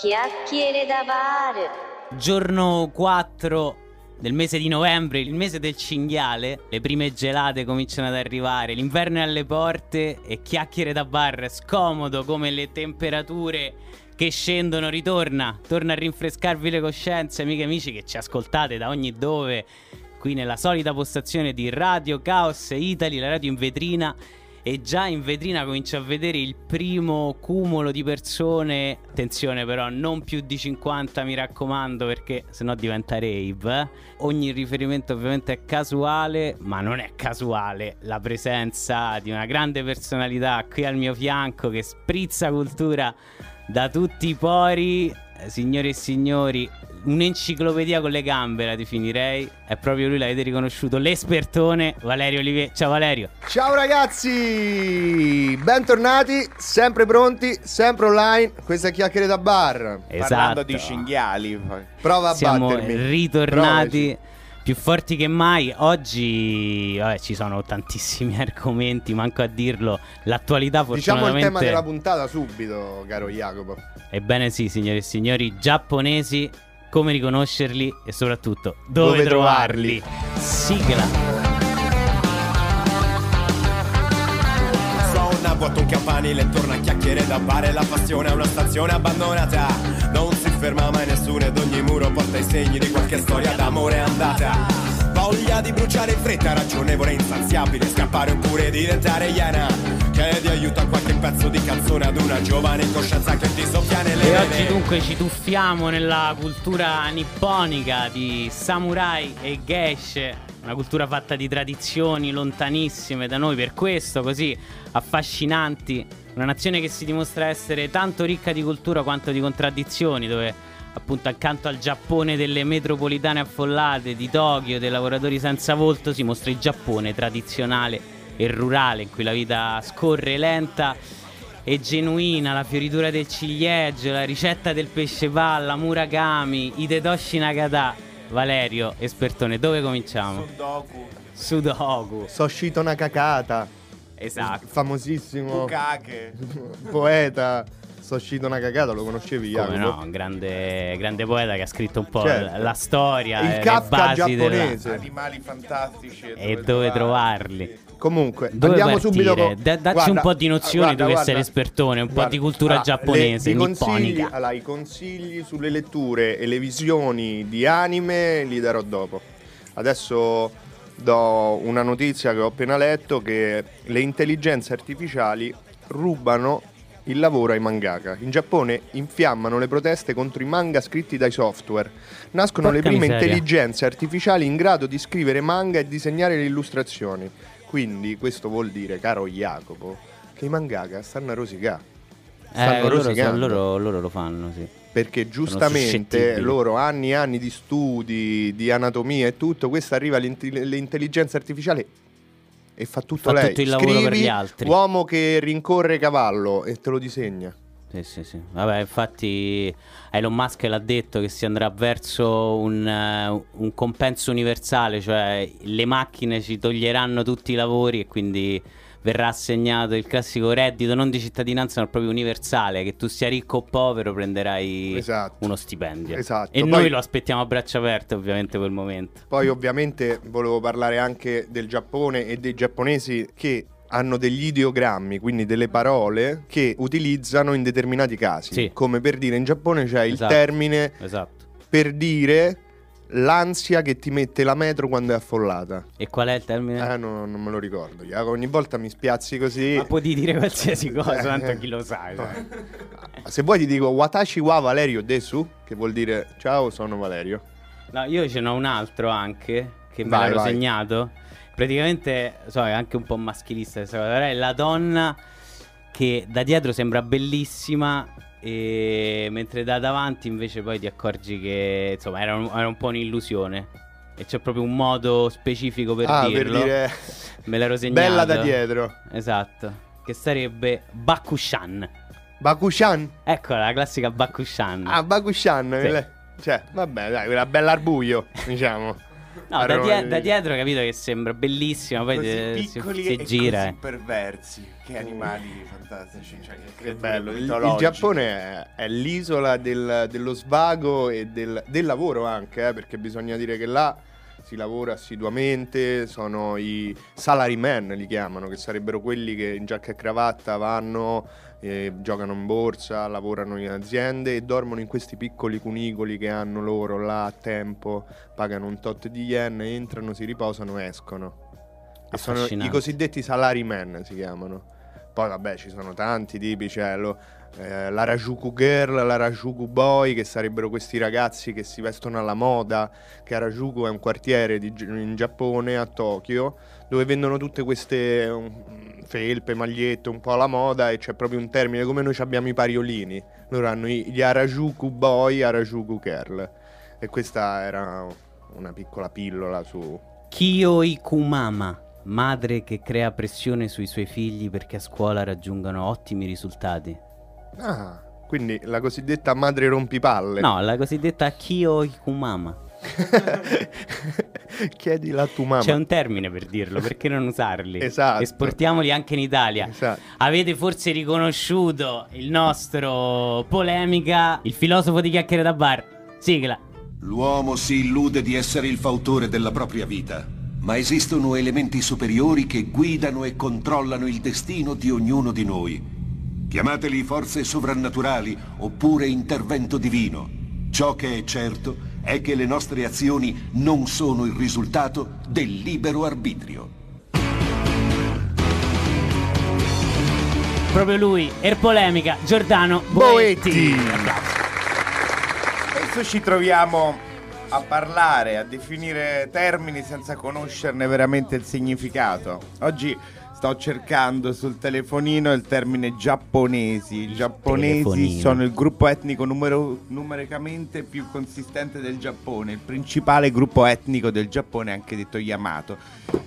Chiacchiere da bar. Giorno 4 del mese di novembre, il mese del cinghiale, le prime gelate cominciano ad arrivare, l'inverno è alle porte e chiacchiere da bar, scomodo come le temperature che scendono, ritorna, torna a rinfrescarvi le coscienze, amiche e amici che ci ascoltate da ogni dove, qui nella solita postazione di Radio Chaos Italy, la radio in vetrina e già in vetrina comincia a vedere il primo cumulo di persone. Attenzione però, non più di 50 mi raccomando perché sennò diventa rave. Ogni riferimento ovviamente è casuale, ma non è casuale la presenza di una grande personalità qui al mio fianco che sprizza cultura da tutti i pori. Signore e signori, un'enciclopedia con le gambe la definirei. È proprio lui, l'avete riconosciuto, l'espertone Valerio Olivier. Ciao Valerio. Ciao ragazzi, bentornati, sempre pronti, sempre online. Questa è Chiacchiere da Bar. Esatto. Parlando di cinghiali. Prova a Siamo battermi. ritornati Provaci. più forti che mai. Oggi vabbè, ci sono tantissimi argomenti, manco a dirlo. L'attualità Diciamo il fortunatamente tema della puntata subito, caro Jacopo. Ebbene sì, signore e signori, giapponesi, come riconoscerli e soprattutto dove, Dove trovarli. trovarli. Sigla. Vuoto un campanile intorno a chiacchiere da bar La passione è una stazione abbandonata Non si ferma mai nessuno ed ogni muro porta i segni di qualche storia d'amore andata Voglia di bruciare in fretta, ragionevole e insaziabile Scappare oppure diventare iena Chiedi aiuto a qualche pezzo di canzone ad una giovane coscienza che ti soffia nelle E oggi dunque ci tuffiamo nella cultura nipponica di samurai e geishe, una cultura fatta di tradizioni lontanissime da noi, per questo così affascinanti, una nazione che si dimostra essere tanto ricca di cultura quanto di contraddizioni, dove appunto accanto al Giappone delle metropolitane affollate, di Tokyo, dei lavoratori senza volto, si mostra il Giappone tradizionale e rurale, in cui la vita scorre lenta e genuina, la fioritura del ciliegio, la ricetta del pesce palla, Murakami, Hideyoshi Nagata. Valerio, espertone, dove cominciamo? Sudoku. Sudoku. Soshito Nakakata, Esatto. famosissimo Bukake. poeta. Soshito Nakakata, lo conoscevi Come Jacopo? no, un grande, grande poeta che ha scritto un po' Certo. la, la storia, Il le Kafka basi della- giapponese. Animali fantastici. e dove trovarli. Comunque, Dove andiamo partire? subito. Da- dacci Guarda, un po' di nozioni, guarda, tu che sei guarda. l'espertone, un po' Guarda, di cultura allora, giapponese, le- i consigli, allora, i consigli sulle letture e le visioni di anime li darò dopo. Adesso do una notizia che ho appena letto che le intelligenze artificiali rubano il lavoro ai mangaka. In Giappone infiammano le proteste contro i manga scritti dai software. Nascono Porca le prime miseria. intelligenze artificiali in grado di scrivere manga e disegnare le illustrazioni. Quindi questo vuol dire, caro Jacopo, che i mangaka stanno a rosicare. Stanno Eh, loro, loro- loro lo fanno, sì. Perché giustamente loro anni e anni di studi, di anatomia e tutto, questa arriva all'intelli- all'intelligenza artificiale e fa tutto Fa lei. tutto il lavoro Scrivi per gli altri. uomo che rincorre cavallo e te lo disegna. Sì, sì, sì. Vabbè, infatti Elon Musk l'ha detto che si andrà verso un, eh, un compenso universale, cioè le macchine ci toglieranno tutti i lavori e quindi verrà assegnato il classico reddito non di cittadinanza ma proprio universale, che tu sia ricco o povero prenderai Esatto. uno stipendio. Esatto. E Poi- noi lo aspettiamo a braccia aperte ovviamente quel momento. Poi ovviamente volevo parlare anche del Giappone e dei giapponesi che hanno degli ideogrammi, quindi delle parole che utilizzano in determinati casi. Sì. Come per dire in Giappone c'è il Esatto. termine Esatto. per dire l'ansia che ti mette la metro quando è affollata. E qual è il termine? Eh, no, non me lo ricordo. Ogni volta mi spiazzi così. Ma puoi dire qualsiasi cosa, tanto chi lo sa. cioè. Se vuoi ti dico Watashi wa Valerio Desu, che vuol dire ciao, sono Valerio. No, io ce n'ho un altro anche che me Vai, l'ero vai. segnato. Praticamente, so, è anche un po' maschilista questa cosa, però è la donna che da dietro sembra bellissima e mentre da davanti invece poi ti accorgi che insomma era un, era un po' un'illusione. E c'è proprio un modo specifico per ah, dirlo. per dire Me l'ero segnato. bella da dietro. Esatto. Che sarebbe Bakushan. Bakushan? Eccola, la classica Bakushan. Ah, Bakushan. Sì. Cioè, vabbè, dai, quella bella al buio, diciamo. No, da, die- da dietro capito che sembra bellissima, poi Così si, piccoli si e gira. così perversi. Che animali fantastici. Cioè, che bello. Il, il. Giappone è, è l'isola del- dello svago e del, del lavoro anche, eh, perché bisogna dire che là si lavora assiduamente, sono i salarymen li chiamano, che sarebbero quelli che in giacca e cravatta vanno, eh, giocano in borsa, lavorano in aziende e dormono in questi piccoli cunicoli che hanno loro là a tempo, pagano un tot di yen, entrano, si riposano, escono. E sono i cosiddetti salarymen si chiamano. Poi vabbè ci sono tanti tipi, c'è lo- eh, la Rajuku Girl, la Rajuku Boy, che sarebbero questi ragazzi che si vestono alla moda, che Harajuku è un quartiere di in Giappone, a Tokyo, dove vendono tutte queste um, felpe, magliette, un po' alla moda e c'è proprio un termine, come noi abbiamo i pariolini. Loro hanno gli Harajuku Boy, Harajuku Girl. E questa era una piccola pillola su... Kyo Ikumama, madre che crea pressione sui suoi figli perché a scuola raggiungano ottimi risultati. Ah, quindi la cosiddetta madre rompipalle. No, la cosiddetta Kyo Ikumama. Chiedi la tua mamma. C'è un termine per dirlo, perché non usarli? Esatto. Esportiamoli anche in Italia. Esatto. Avete forse riconosciuto il nostro polemica, il filosofo di chiacchiere da bar. Sigla. L'uomo si illude di essere il fautore della propria vita, ma esistono elementi superiori che guidano e controllano il destino di ognuno di noi. Chiamateli forze sovrannaturali oppure intervento divino. Ciò che è certo è che le nostre azioni non sono il risultato del libero arbitrio. Proprio lui, Erpolemica, Giordano Boetti. Boetti. Spesso ci troviamo a parlare, a definire termini senza conoscerne veramente il significato. Oggi sto cercando sul telefonino il termine giapponesi. I giapponesi telefonino. sono il gruppo etnico numero- numericamente più consistente del Giappone, il principale gruppo etnico del Giappone, anche detto Yamato.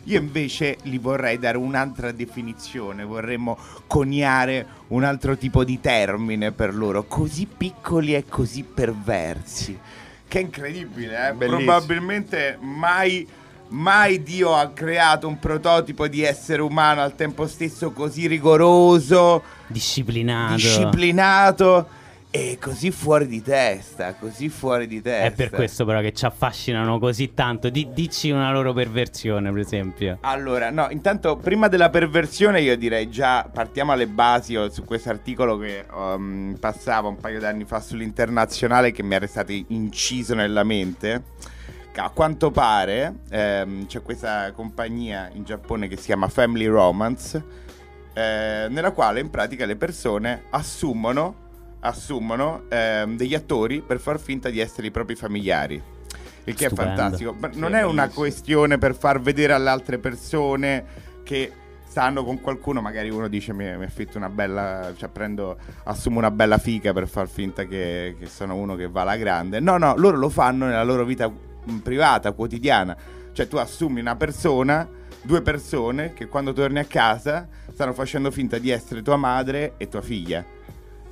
Io invece gli vorrei dare un'altra definizione, vorremmo coniare un altro tipo di termine per loro, così piccoli e così perversi. Che incredibile, eh? Bellissimo. Probabilmente mai, mai Dio ha creato un prototipo di essere umano al tempo stesso così rigoroso, Disciplinato. disciplinato e così fuori di testa, così fuori di testa. È per questo però che ci affascinano così tanto. Di- dici una loro perversione, per esempio. Allora, no, intanto prima della perversione io direi già partiamo alle basi oh, su questo articolo che um, passava un paio d'anni fa sull'internazionale che mi era stato inciso nella mente. A quanto pare ehm, c'è questa compagnia in Giappone che si chiama Family Romance, eh, nella quale in pratica le persone assumono, assumono ehm, degli attori per far finta di essere i propri familiari. Il che Stupendo. è fantastico. Ma non è una questione per far vedere alle altre persone che stanno con qualcuno, magari uno dice mi, mi affitto una bella, cioè prendo, assumo una bella figa per far finta che, che sono uno che va alla grande. No, no, loro lo fanno nella loro vita privata, quotidiana. Cioè tu assumi una persona, due persone che quando torni a casa stanno facendo finta di essere tua madre e tua figlia.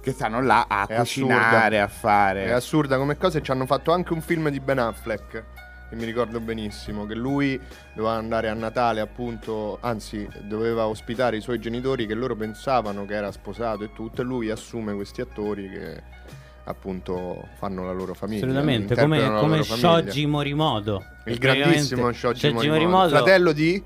Che stanno là a È cucinare, assurda. a fare. È assurda come cosa e ci hanno fatto anche un film di Ben Affleck. Che mi ricordo benissimo che lui doveva andare a Natale, appunto, anzi, doveva ospitare i suoi genitori che loro pensavano che era sposato e tutto, e lui assume questi attori che appunto fanno la loro famiglia. Assolutamente, come, come. Shoji Morimoto. Il grandissimo Shoji, Morimoto. Fratello di?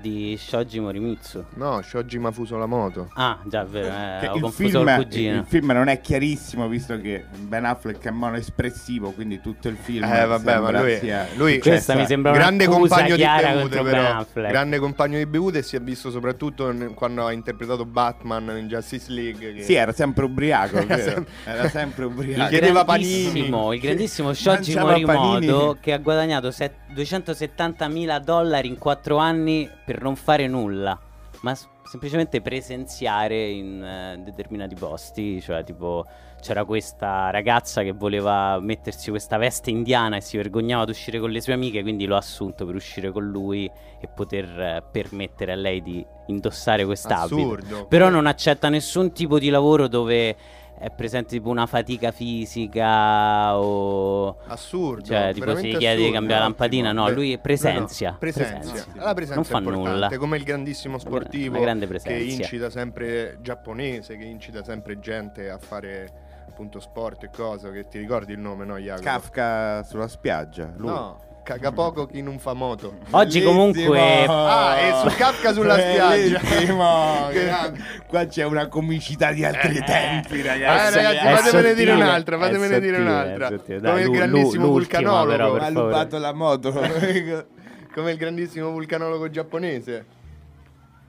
Di Shoji Morimitsu. No, Shoji Mafuso la moto. Ah, già, è vero, eh, ho il, confuso film, il cugino. il film non è chiarissimo visto che Ben Affleck è monoespressivo, quindi tutto il film Eh vabbè, ma lui, sia- lui Questa mi sembra grande compagno di bevute però. Affleck. Grande compagno di bevute e si è visto soprattutto quando ha interpretato Batman in Justice League che- Sì, era sempre ubriaco, Era vero? sem- era sempre ubriaco. chiedeva grandissimo, il grandissimo Shoji Morimoto panini. che ha guadagnato set- 270 mila dollari in 4 anni per non fare nulla, ma semplicemente presenziare in eh, determinati posti, cioè tipo c'era questa ragazza che voleva mettersi questa veste indiana e si vergognava ad uscire con le sue amiche, quindi l'ho assunto per uscire con lui e poter eh, permettere a lei di indossare quest'abito. Assurdo. Però non accetta nessun tipo di lavoro dove è presente tipo una fatica fisica o... Assurdo. Cioè, tipo si chiede di cambiare la lampadina, no, Beh, lui presenzia, no, no, presenzia. presenzia. La presenza Non fa è nulla. come il grandissimo sportivo che incita sempre giapponese, che incita sempre gente a fare appunto sport e cosa, che ti ricordi il nome, no Jacopo? Kafka sulla spiaggia. Lui. No, caga poco chi non fa moto. Oggi comunque Ah, e su Kafka sulla spiaggia. Bellissimo. Qua c'è una comicità di altri tempi, Eh, ragazzi. ragazzi, è fatemene dire un'altra, fatemene dire un'altra. Come il grandissimo vulcanologo. ha rubato la moto. Come il grandissimo vulcanologo giapponese.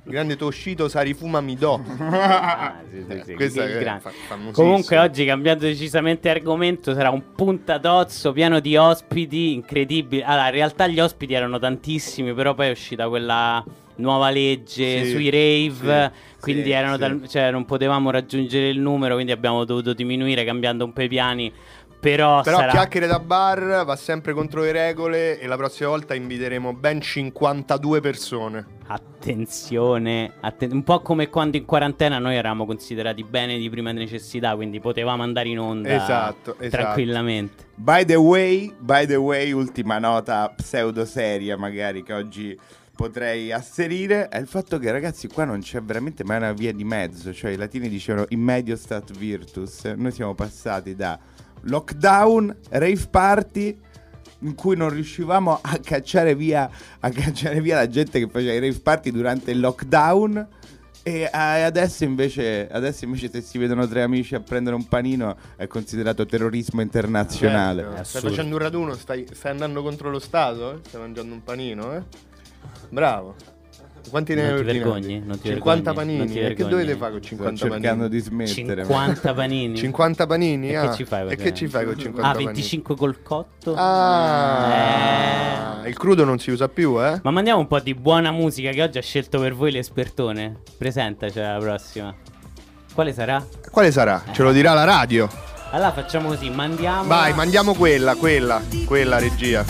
Il grande Toshito Sarifuma Mido. Ah, sì, sì, sì, Questa il è grande. fa- famosissima. Comunque oggi cambiando decisamente argomento sarà un puntatozzo pieno di ospiti incredibili. Allora, in realtà gli ospiti erano tantissimi, però poi è uscita quella nuova legge Sì, sui rave, sì, quindi sì, erano sì. tal- cioè, non potevamo raggiungere il numero, quindi abbiamo dovuto diminuire cambiando un po' i piani. Però, Però sarà chiacchiere da bar va sempre contro le regole e la prossima volta inviteremo ben 52 persone. attenzione, atten- un po' come quando in quarantena noi eravamo considerati bene di prima necessità, quindi potevamo andare in onda Esatto, esatto. tranquillamente. By the way, by the way, ultima nota pseudo seria magari che oggi potrei asserire è il fatto che ragazzi qua non c'è veramente mai una via di mezzo, cioè i latini dicevano in medio stat virtus, noi siamo passati da lockdown, rave party in cui non riuscivamo a cacciare via a cacciare via la gente che faceva i rave party durante il lockdown e adesso invece, adesso invece se si vedono tre amici a prendere un panino è considerato terrorismo internazionale. Certo. Stai facendo un raduno, stai, stai andando contro lo Stato? eh? Stai mangiando un panino, eh? Bravo. Quanti ne hai vergogni, non ti 50 vergogni, non panini. ti E che dovete fare con Sto 50 cercando panini? di smettere. ma- 50 panini. 50 panini? E ah. che ci fai? E che ci fai con 50 Ah, panini? 25 col cotto. Ah, Eh. il crudo non si usa più, eh? Ma mandiamo un po' di buona musica che oggi ha scelto per voi l'espertone. Presentaci la prossima. Quale sarà? Quale sarà? Ce lo dirà la radio. Allora facciamo così, mandiamo. Vai, mandiamo quella, quella, quella regia.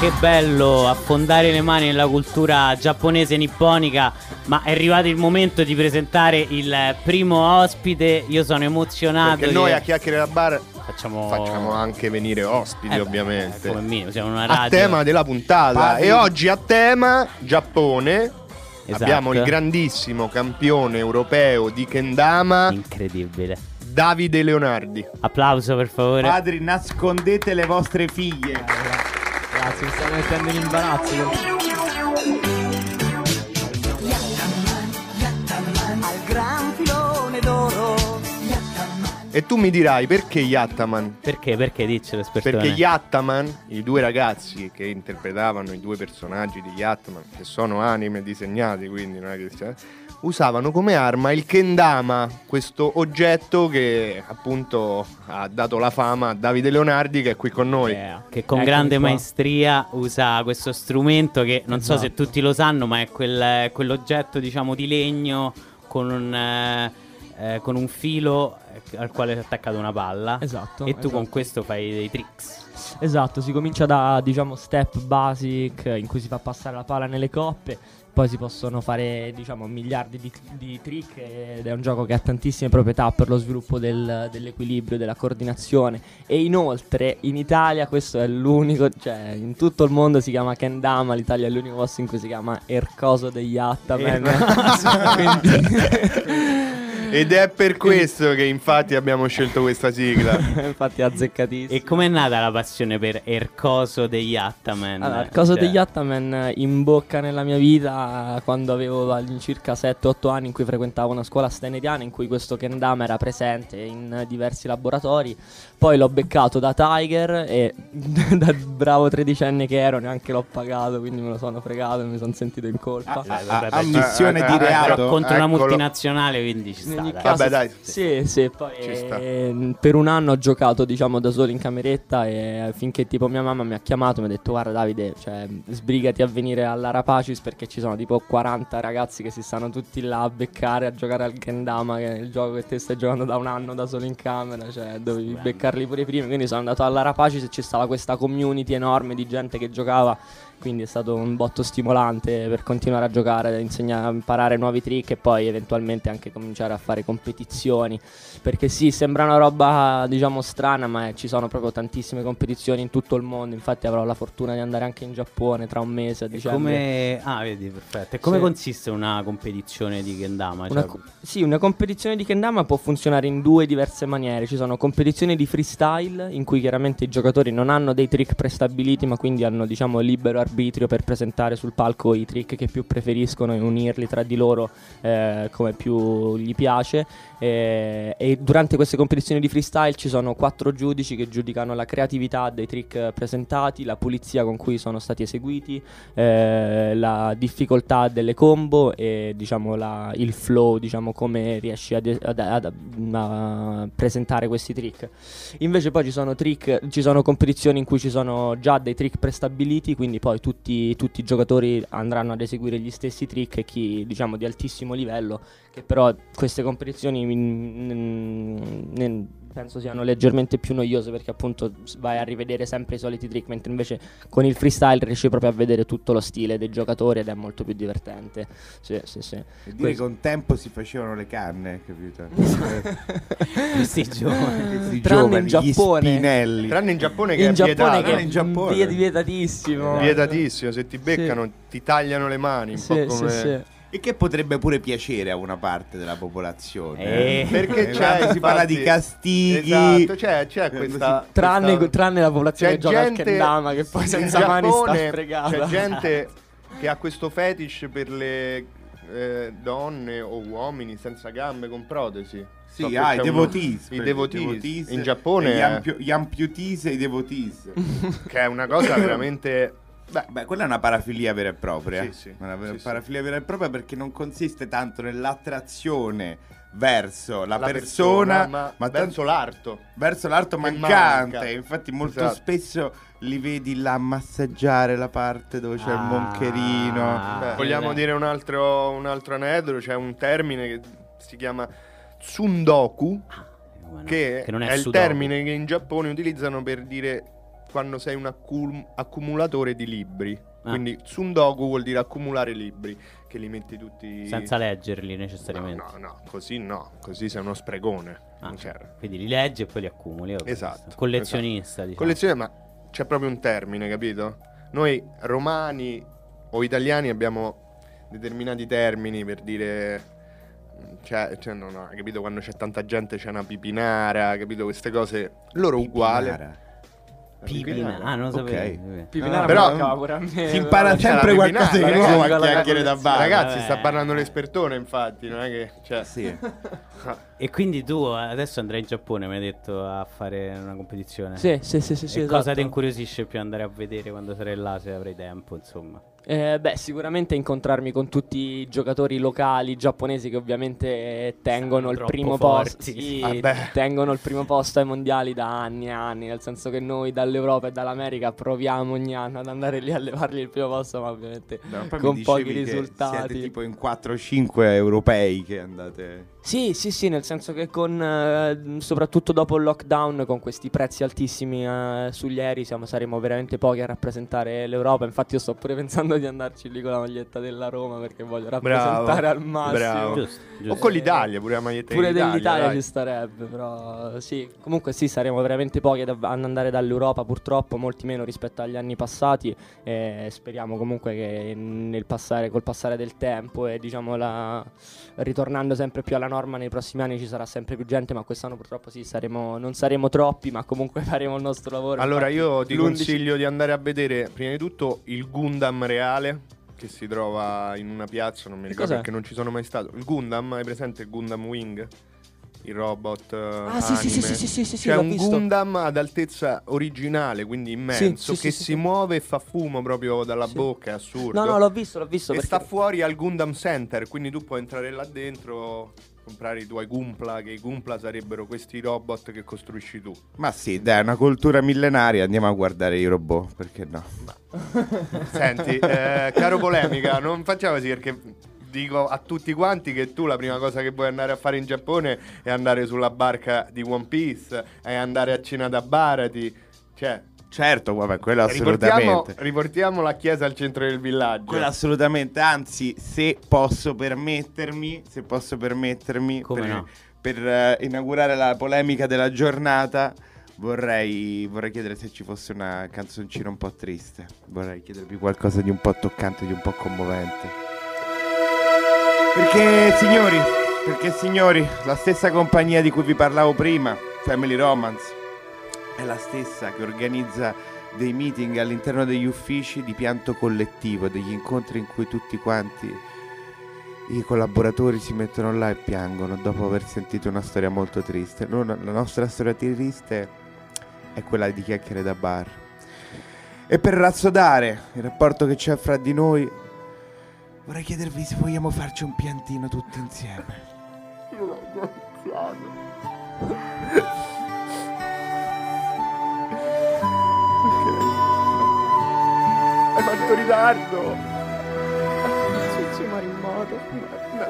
Che bello affondare le mani nella cultura giapponese nipponica. Ma è arrivato il momento di presentare il primo ospite. Io sono emozionato. Perché che- noi a chiacchiere da bar facciamo... facciamo anche venire ospiti, Eh beh, ovviamente. Come minimo, siamo una a radio. tema della puntata. Parli- E oggi a tema Giappone. Esatto. Abbiamo il grandissimo campione europeo di Kendama, Incredibile. Davide Leonardi. Applauso per favore. Padri, nascondete le vostre figlie. Grazie, mi stanno mettendo in imbarazzo. Al gran filone d'oro. E tu mi dirai perché Yattaman? Perché? Perché diccelo l'espertone? Perché Yattaman, i due ragazzi che interpretavano i due personaggi di Yattaman, che sono anime disegnati, quindi non è che sia- usavano come arma il kendama, questo oggetto che appunto ha dato la fama a Davide Leonardi che è qui con noi. Eh, che con Eccomi grande qua. maestria usa questo strumento che non so se Esatto. tutti lo sanno, ma è quel- quell'oggetto diciamo di legno con un, eh, eh, con un filo eh, al quale è attaccata una palla. Esatto, E tu esatto. con questo fai dei tricks. Esatto, si comincia da diciamo step basic in cui si fa passare la palla nelle coppe, poi si possono fare diciamo miliardi di, di trick ed è un gioco che ha tantissime proprietà per lo sviluppo del- dell'equilibrio, della coordinazione e inoltre in Italia questo è l'unico, cioè in tutto il mondo si chiama Kendama, l'Italia è l'unico posto in cui si chiama Ercoso degli Attaman. Quindi Ed è per questo che infatti abbiamo scelto questa sigla. infatti azzeccatissimo. E com'è nata la passione per Ercoso degli Attaman? Allora, il coso Cioè, degli Attaman in bocca nella mia vita quando avevo all'incirca 7-8 anni in cui frequentavo una scuola steneriana in cui questo Kendama era presente in diversi laboratori. Poi l'ho beccato da Tiger e da bravo tredicenne che ero neanche l'ho pagato, quindi me lo sono fregato e mi sono sentito in colpa. Eh, vabbè, beh, ammissione eh, di però reato. contro una Eccolo. multinazionale, quindi ci sta. Ogni caso, Vabbè, dai. Sì, sì, poi eh, per un anno ho giocato, diciamo, da solo in cameretta e finché tipo mia mamma mi ha chiamato mi ha detto "Guarda Davide, cioè, sbrigati a venire all'Arapacis perché ci sono tipo 40 ragazzi che si stanno tutti là a beccare a giocare al Kendama, che è il gioco che te stai giocando da un anno da solo in camera, cioè dovevi beccarli pure prima". Quindi sono andato all'Arapacis e ci stava questa community enorme di gente che giocava quindi è stato un botto stimolante per continuare a giocare, insegnare a imparare nuovi trick e poi eventualmente anche cominciare a fare competizioni. Perché sì, sembra una roba diciamo strana, ma eh, ci sono proprio tantissime competizioni in tutto il mondo. Infatti avrò la fortuna di andare anche in Giappone tra un mese dicembre. come... Ah, vedi, perfetto. E come Sì. consiste una competizione di Kendama? Una Cioè, co- sì, una competizione di Kendama può funzionare in due diverse maniere. Ci sono competizioni di freestyle in cui chiaramente i giocatori non hanno dei trick prestabiliti, ma quindi hanno diciamo libero arbitrio per presentare sul palco i trick che più preferiscono e unirli tra di loro eh, come più gli piace. Eh, e durante queste competizioni di freestyle ci sono quattro giudici che giudicano la creatività dei trick presentati, la pulizia con cui sono stati eseguiti, eh, la difficoltà delle combo e diciamo la- il flow, diciamo come riesci ad- ad- ad- a presentare questi trick. Invece poi ci sono trick, ci sono competizioni in cui ci sono già dei trick prestabiliti, quindi poi tutti, tutti i giocatori andranno ad eseguire gli stessi trick e chi diciamo di altissimo livello, che però queste competizioni mm, mm, penso siano leggermente più noiose perché appunto vai a rivedere sempre i soliti trick, mentre invece con il freestyle riesci proprio a vedere tutto lo stile dei giocatori ed è molto più divertente. Sì, sì, sì. E dire Questo- che un tempo si facevano le canne, capito? questi giovani. Questi Tranne in Giappone. spinelli. Tranne in Giappone che in è Giappone vietato. che Ah, in Giappone. vie- vietatissimo. Vietatissimo, se ti beccano ti tagliano le mani, un Sì, po' come... sì, sì. E che potrebbe pure piacere a una parte della popolazione. Eh, Perché Eh, c'è, quando si parla infatti- di castighi. Esatto, c'è, c'è Eh, questa... Tranne, questa- tranne la popolazione C'è che gioca al gente kendama che poi senza mani sta Giappone fregata. C'è gente che ha questo fetish per le eh, donne o uomini senza gambe con protesi. Sì, So ah, i devotees. I devotees. In Giappone Gli, ampio- gli amputees e i devotees. che è una cosa veramente... Beh, Beh, quella è una parafilia vera e propria. Sì, sì. Una vera- Sì, sì. parafilia vera e propria perché non consiste tanto nell'attrazione verso la, la persona, ma, ma verso tanto l'arto. verso l'arto Che mancante. manca. Infatti, molto Esatto. spesso li vedi là a massaggiare la parte dove c'è il Ah. moncherino. Ah, Beh, eh, vogliamo dire un altro, un altro aneddoto, c'è un termine che si chiama tsundoku, Come no? che, non è, è, il termine che in Giappone utilizzano per dire quando sei un accum- accumulatore di libri. Ah. Quindi tsundoku vuol dire accumulare libri, che li metti tutti... Senza leggerli No, necessariamente. no, no, così no, così sei uno spregone. Ah. Quindi li leggi e poi li accumuli. Esatto, Collezionista, diciamo. Collezione, ma c'è proprio un termine, capito? Noi romani o italiani abbiamo determinati termini per dire. Cioè, cioè, no, no, capito? Quando c'è tanta gente c'è una pipinara, capito? Queste cose. Loro uguale. Pipinara. La Pipina. Ah, non lo Ok. sapevo. Ah, però- mancava pure a me. Si impara sempre qualcosa di nuovo ragazzi, a chiacchiere da bar. Ragazzi, vabbè. sta parlando l'espertone, infatti, non è che. Cioè, Sì. E quindi tu adesso andrai in Giappone, mi hai detto, a fare una competizione. Sì, sì, sì, sì, sì, e cosa esatto. ti incuriosisce più andare a vedere quando sarai là, se avrai tempo, insomma? Eh, beh, sicuramente incontrarmi con tutti i giocatori locali giapponesi che ovviamente tengono il posto. Sì, Vabbè. tengono il primo posto ai mondiali da anni e anni. Nel senso che noi dall'Europa e dall'America proviamo ogni anno ad andare lì a levargli il primo posto, ma ovviamente No, con pochi risultati. Siete tipo in 4-5 europei che andate. Sì, sì, sì, nel senso che con eh, soprattutto dopo il lockdown, con questi prezzi altissimi eh, sugli aerei, siamo, saremo veramente pochi a rappresentare l'Europa. Infatti, io sto pure pensando di andarci lì con la maglietta della Roma perché voglio rappresentare al massimo. bravo. Giusto, O giusto. con l'Italia, pure la maglietta Pure dell'Italia, dell'Italia dai. ci starebbe, però sì. Comunque sì, saremo veramente pochi ad andare dall'Europa, purtroppo, molti meno rispetto agli anni passati. E speriamo comunque che nel passare, col passare del tempo e diciamo la, ritornando sempre più alla norma nei prossimi anni ci sarà sempre più gente, ma quest'anno purtroppo sì, saremo, non saremo troppi, ma comunque faremo il nostro lavoro. Allora Infatti, io ti l'11 consiglio di andare a vedere prima di tutto il Gundam reale che si trova in una piazza, non mi ricordo perché non ci sono mai stato. Il Gundam, hai presente il Gundam Wing? Il robot Ah, sì, sì, sì, sì, sì, sì, sì, C'è un visto. Gundam ad altezza originale, quindi immenso, Sì, sì, che si muove e fa fumo proprio dalla bocca, è assurdo. No, no, l'ho visto, l'ho visto. e perché- sta fuori al Gundam Center, quindi tu puoi entrare là dentro comprare i tuoi Gumpla, che i Gumpla sarebbero questi robot che costruisci tu. Ma sì, dai, è una cultura millenaria, andiamo a guardare i robot, perché no? Senti, eh, caro polemica, non facciamo così perché dico a tutti quanti che tu la prima cosa che vuoi andare a fare in Giappone è andare sulla barca di One Piece, è andare a cena da Barati. Cioè, Certo, vabbè, quello riportiamo, assolutamente. riportiamo la chiesa al centro del villaggio. Quello assolutamente, anzi, se posso permettermi, se posso permettermi, Come per, no? per, eh, inaugurare la polemica della giornata, vorrei, vorrei chiedere se ci fosse una canzoncina un po' triste. Vorrei chiedervi qualcosa di un po' toccante, di un po' commovente. Perché, signori, perché, signori, la stessa compagnia di cui vi parlavo prima, Family Romance, è la stessa che organizza dei meeting all'interno degli uffici di pianto collettivo, degli incontri in cui tutti quanti i collaboratori si mettono là e piangono dopo aver sentito una storia molto triste. La nostra storia triste è quella di chiacchiere da bar. E per rassodare il rapporto che c'è fra di noi, vorrei chiedervi se vogliamo farci un piantino tutti insieme. Fatto ritardo.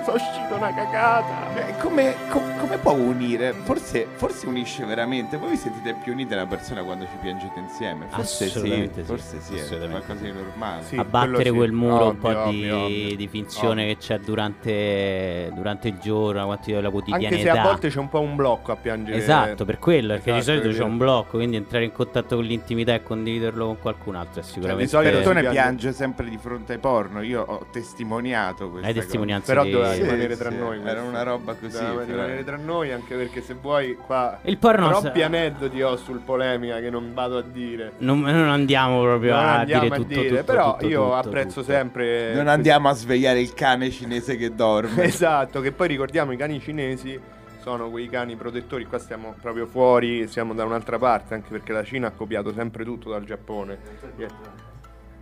Sono uscito una cagata. Cioè, come, co- come può unire? Forse, forse unisce veramente. Voi vi sentite più unite una persona quando ci piangete insieme? Forse sì, Assolutamente sì, forse sì, è assolutamente qualcosa di normale. Sì. abbattere quello sì. quel muro un po' Ovvio, di, ovvio, ovvio. di finzione Ovvio. che c'è durante, durante il giorno, quanti- la Anche quotidianità. se a volte c'è un po' un blocco a piangere. Esatto, per quello, perché di Esatto, solito è c'è vero. un blocco, quindi entrare in contatto con l'intimità e condividerlo con qualcun altro è Cioè, sicuramente... di solito si Tone piange. sempre di fronte ai porno. Io ho testimoniato questa Hai cosa. testimonianze Però di- doveva Sì, rimanere sì, tra noi. Era questo. una roba così. Doveva però- rimanere tra noi anche perché se vuoi qua Il porno troppi sa- aneddoti ho sul polemica che non vado a dire. Non, non andiamo proprio non a andiamo dire a tutto, dire, tutto, però tutto, io tutto, apprezzo tutto. sempre Non andiamo a svegliare il cane cinese che dorme. Esatto, che poi ricordiamo i cani cinesi sono quei cani protettori, qua stiamo proprio fuori, siamo da un'altra parte, anche perché la Cina ha copiato sempre tutto dal Giappone.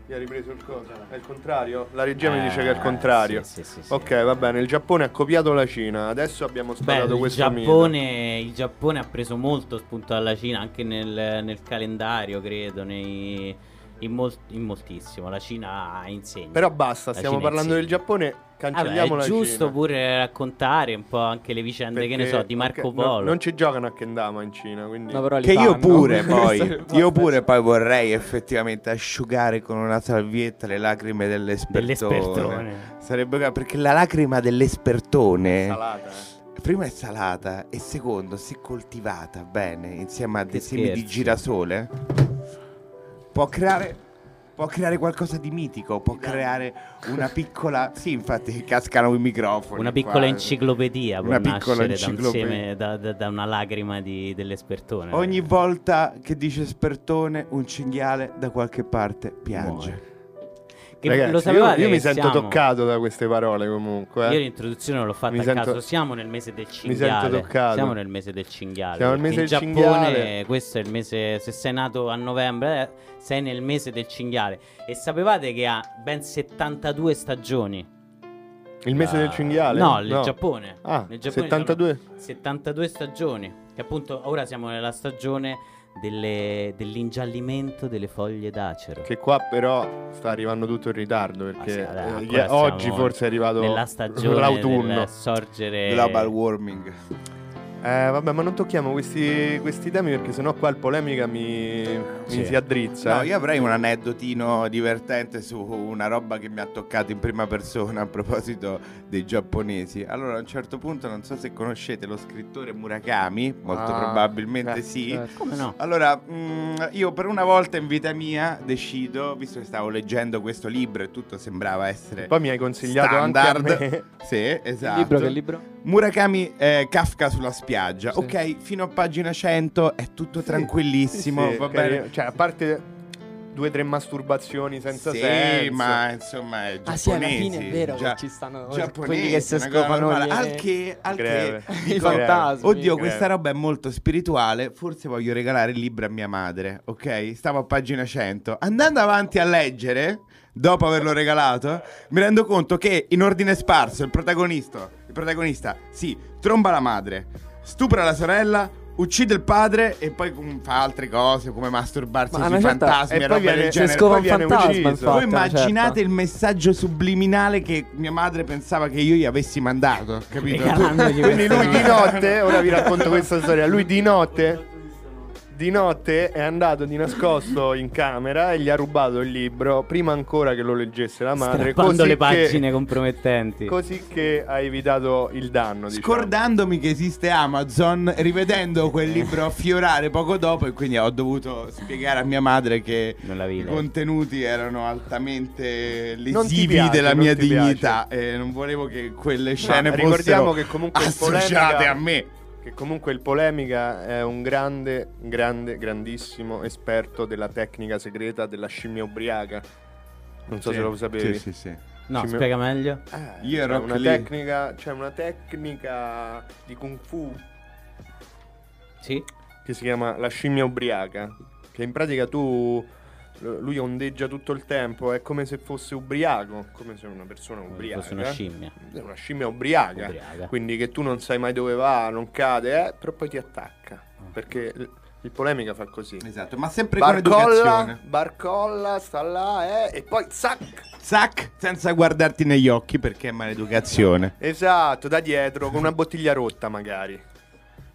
Mi ha ripreso il coso? È il contrario? La regia mi Eh, dice che è il contrario. sì, sì, sì. Ok, va bene, il Giappone ha copiato la Cina, adesso abbiamo Beh, sparato il questo. Giappone, il Giappone ha preso molto spunto dalla Cina anche nel, nel calendario, credo, nei, in, mol- in moltissimo. La Cina insegna. Però basta, La stiamo Cina parlando del insegna. Giappone, Vabbè, cancelliamo è giusto Cina. pure raccontare un po' anche le vicende, che ne Perché- so, di Marco ok, no, Polo. non ci giocano a Kendama in Cina, quindi... No, Che io pure poi, io pure poi vorrei effettivamente asciugare con una salvietta le lacrime dell'espertone. Dell'espertone. Sarebbe perché la lacrima dell'espertone Salata, eh. prima è salata e secondo se coltivata bene insieme a dei Che semi di girasole può creare può creare qualcosa di mitico, può creare una piccola Sì, infatti cascano i microfoni. Una piccola qua. enciclopedia può Una piccola nascere da, un enciclopedia. seme, da, da- da una lacrima di- dell'espertone. Ogni volta che dice spertone, un cinghiale da qualche parte piange. Che Ragazzi, lo sapevate io, io mi sento siamo- toccato da queste parole comunque. eh. Io l'introduzione l'ho fatta Mi a sento- caso. Siamo nel mese del sento cinghiale. toccato. Siamo nel mese del cinghiale. Siamo nel mese del Giappone cinghiale. questo è il mese. Se sei nato a novembre, eh, sei nel mese del cinghiale. E sapevate che ha ben 72 stagioni. Il mese Ah, del cinghiale? No, il Giappone. Ah, Nel Giappone 72? sono 72 stagioni. Che appunto ora siamo nella stagione delle- dell'ingiallimento delle foglie d'acero. Che qua però sta arrivando tutto in ritardo perché Ah, sì, eh, oggi forse è arrivato nella stagione l'autunno. del sorgere Global warming. Eh, vabbè, ma non tocchiamo questi, questi temi perché sennò qua il polemica mi, Sì. mi si addrizza. No, eh. io avrei un aneddotino divertente su una roba che mi ha toccato in prima persona a proposito dei giapponesi. Allora, a un certo punto, non so se conoscete lo scrittore Murakami, molto Ah, probabilmente eh, sì. certo. Come no? Allora, mm, io per una volta in vita mia decido, visto che stavo leggendo questo libro e tutto sembrava essere Poi mi hai consigliato standard. anche a me. Sì, esatto. Libro che libro? Murakami eh, Kafka sulla spiaggia. Sì. Ok, fino a pagina 100 è tutto tranquillissimo, Sì, va carino. bene. Cioè, a parte due o tre masturbazioni senza sì, senso. ma insomma è Ah sì, alla giapponesi, fine è vero gia- che ci stanno giapponesi, quelli che si scopano le- Al che, al che Greve. i dico, fantasmi. Oddio, Greve. questa roba è molto spirituale. Forse voglio regalare il libro a mia madre. Ok? Stavo a pagina 100. Andando avanti a leggere, dopo averlo regalato, mi rendo conto che in ordine sparso il protagonista, protagonista, sì, tromba la madre, stupra la sorella, uccide il padre e poi com- fa altre cose come masturbarsi Ma sui fantasmi e poi viene- Si genere. scova un fantasma, ucciso. infatti. Voi una immaginate certa. il messaggio subliminale che mia madre pensava che io gli avessi mandato, capito? Quindi lui di notte, ora vi racconto questa storia, lui di notte, di notte è andato di nascosto in camera e gli ha rubato il libro prima ancora che lo leggesse la madre. Strappando le che- pagine compromettenti. Così che ha evitato il danno. Diciamo. Scordandomi che esiste Amazon, rivedendo quel libro affiorare poco dopo e quindi ho dovuto spiegare a mia madre che i contenuti erano altamente lesivi piace, della mia dignità e non volevo che quelle scene fossero ricordiamo che comunque associate polemica- a me. Che comunque il polemica è un grande, grande, grandissimo esperto della tecnica segreta della scimmia ubriaca. Non so Sì, se lo sapevi. Sì, sì, sì. No, Ci me- spiega meglio. Eh, Io ero una tecnica, c'è una tecnica di kung fu Sì. che si chiama la scimmia ubriaca. Che in pratica tu. Lui ondeggia tutto il tempo, è come se fosse ubriaco, come se una persona Come ubriaca. fosse una scimmia. È una scimmia ubriaca. Ubriaca. Quindi che tu non sai mai dove va, non cade, eh, però poi ti attacca. Perché il, polemica fa così. Esatto, ma sempre con Barcolla, educazione. barcolla, sta là, eh, e poi zac! Zac, senza guardarti negli occhi perché è maleducazione. Esatto, da dietro, con una bottiglia rotta magari.